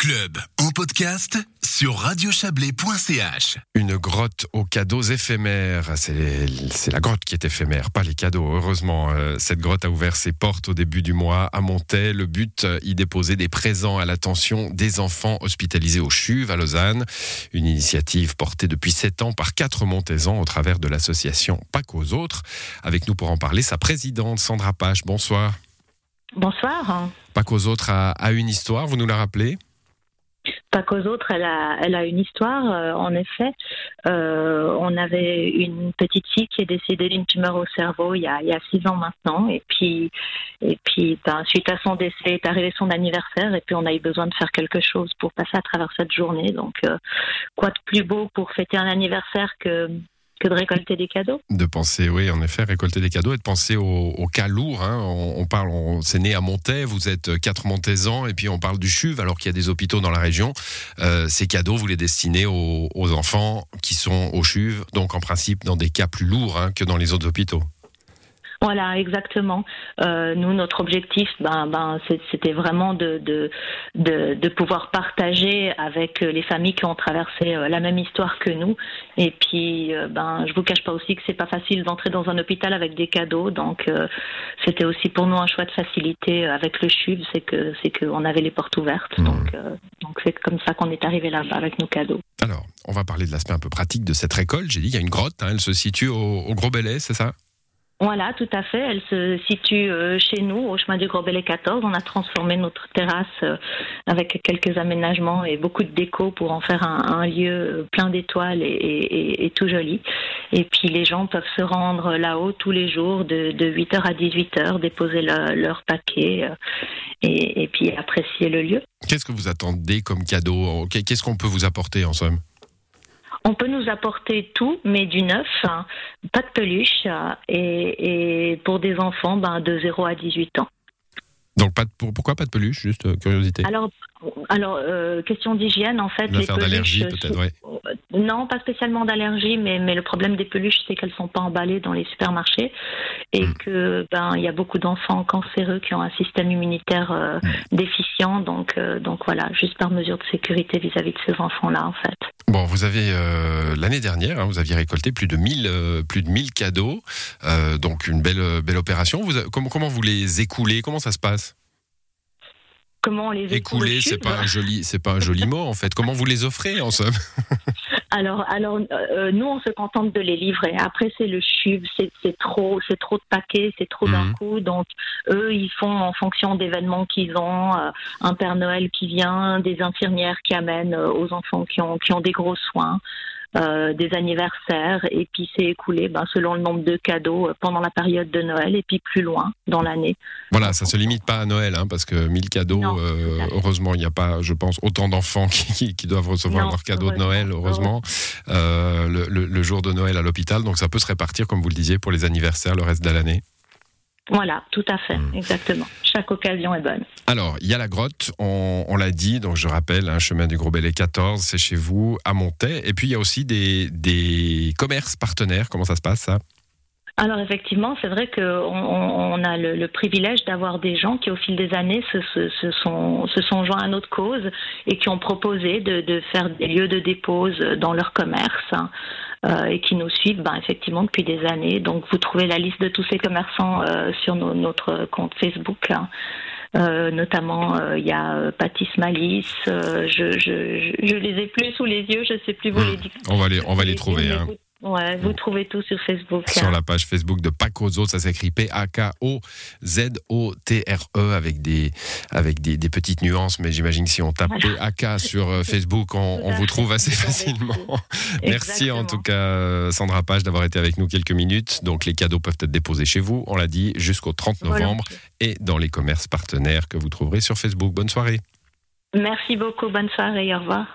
club en podcast sur radiochablais.ch. Une grotte aux cadeaux éphémères. C'est la grotte qui est éphémère, pas les cadeaux. Heureusement, euh, cette grotte a ouvert ses portes au début du mois à Montaix. Le but, euh, y déposer des présents à l'attention des enfants hospitalisés au CHUV à Lausanne. Une initiative portée depuis sept ans par quatre Montaisans au travers de l'association Pas qu'aux autres. Avec nous pour en parler, sa présidente Sandra Pache. Bonsoir. Bonsoir. Pas qu'aux autres a, a une histoire, vous nous la rappelez? Pas qu'aux autres, elle a, elle a une histoire. euh, en effet, Euh, on avait une petite fille qui est décédée d'une tumeur au cerveau il y a, il y a six ans maintenant. Et puis, et puis ben, suite à son décès, est arrivé son anniversaire. Et puis, on a eu besoin de faire quelque chose pour passer à travers cette journée. Donc, euh, quoi de plus beau pour fêter un anniversaire que, que de récolter des cadeaux de penser, oui, en effet, récolter des cadeaux et de penser aux, cas lourds. On, on parle, on, c'est né à Montaix, vous êtes quatre Montaisans, et puis on parle du CHUV, alors qu'il y a des hôpitaux dans la région. Euh, ces cadeaux, vous les destinez aux, aux enfants qui sont au CHUV, donc en principe dans des cas plus lourds hein, que dans les autres hôpitaux. Voilà, exactement. Euh, nous, notre objectif, ben, ben, c'était vraiment de, de, de, de pouvoir partager avec euh, les familles qui ont traversé euh, la même histoire que nous. Et puis, ben, je vous cache pas aussi que c'est pas facile d'entrer dans un hôpital avec des cadeaux. Donc, euh, c'était aussi pour nous un choix de facilité avec le CHUV, c'est que c'est qu'on avait les portes ouvertes. Mhm. Donc, euh, donc c'est comme ça qu'on est arrivé là-bas avec nos cadeaux. Alors, on va parler de l'aspect un peu pratique de cette récolte. J'ai dit, il y a une grotte, hein, elle se situe au, au Gros Belay, c'est ça? Voilà, tout à fait. Elle se situe euh, chez nous, au chemin du Gros Belay 14. On a transformé notre terrasse euh, avec quelques aménagements et beaucoup de déco pour en faire un, lieu plein d'étoiles et, tout joli. Et puis les gens peuvent se rendre là-haut tous les jours de, de 8h à 18h, déposer le- leur paquet euh, et, et puis apprécier le lieu. Qu'est-ce que vous attendez comme cadeau? Qu'est-ce qu'on peut vous apporter en somme? On peut nous apporter tout, mais du neuf, hein, pas de peluche, euh, et, et pour des enfants ben, de 0 à 18 ans. Donc, pas de- pourquoi pas de peluche Juste euh, curiosité? Alors, alors euh, question d'hygiène, en fait, Une les affaire d'allergie, peut-être, ouais. Non, pas spécialement d'allergie, mais, mais le problème des peluches, c'est qu'elles sont pas emballées dans les supermarchés et Mm. que ben il y a beaucoup d'enfants cancéreux qui ont un système immunitaire euh, Mm. déficient, donc euh, donc voilà, juste par mesure de sécurité vis-à-vis de ces enfants-là, en fait. Bon, vous avez euh, l'année dernière, hein, vous aviez récolté plus de 1000 euh, plus de 1000 cadeaux, donc une belle belle opération. Vous, comment comment vous les écoulez? Comment ça se passe? Comment on les écoule Écouler, c'est pas un joli c'est pas un joli mot en fait. Comment vous les offrez en somme? Alors, alors euh, nous, on se contente de les livrer. Après, c'est le CHUV, c'est c'est trop, c'est trop de paquets, c'est trop d'un Mhm. coup. Donc, eux, ils font en fonction d'événements qu'ils ont, euh, un Père Noël qui vient, des infirmières qui amènent euh, aux enfants qui ont, qui ont des gros soins. Euh, des anniversaires et puis c'est écoulé ben, selon le nombre de cadeaux euh, pendant la période de Noël et puis plus loin dans l'année. Voilà, ça se limite pas à Noël, hein, parce que 1000 cadeaux, Non, euh, heureusement, il n'y a pas, je pense, autant d'enfants qui, doivent recevoir Non, leurs cadeaux de Noël, heureusement, euh, le, le- le jour de Noël à l'hôpital. Donc ça peut se répartir, comme vous le disiez, pour les anniversaires le reste de l'année. Voilà, tout à fait, Mhm. exactement. Chaque occasion est bonne. Alors, il y a la grotte, on, on l'a dit, donc je rappelle, un chemin du Gros Belay 14, c'est chez vous, à Montaix. Et puis, il y a aussi des, des commerces partenaires. Comment ça se passe, ça? Alors effectivement, c'est vrai qu'on on, on a le, le privilège d'avoir des gens qui, au fil des années, se, se, se sont, se sont joints à notre cause et qui ont proposé de, de faire des lieux de dépose dans leur commerce hein, et qui nous suivent ben, effectivement depuis des années. Donc vous trouvez la liste de tous ces commerçants euh, sur nos- notre compte Facebook. hein. Euh, notamment, euh, il y a euh, Patis Malice. euh, je, je, je, je les ai plus sous les yeux. Je sais plus vous les dites. On va les, on va les trouver. hein. Vous- Ouais, vous trouvez tout sur Facebook. Sur la page Facebook de Pacozo, ça s'écrit P-A-K-O-Z-O-T-R-E avec des, avec des, des petites nuances, mais j'imagine que si on tape Voilà. PAK sur euh, Facebook, on, vous trouve assez facilement. Merci en tout cas, euh, Sandra Page, d'avoir été avec nous quelques minutes. Donc les cadeaux peuvent être déposés chez vous, on l'a dit, jusqu'au 30 novembre et dans les commerces partenaires que vous trouverez sur Facebook. Bonne soirée. Merci beaucoup, bonne soirée, au revoir.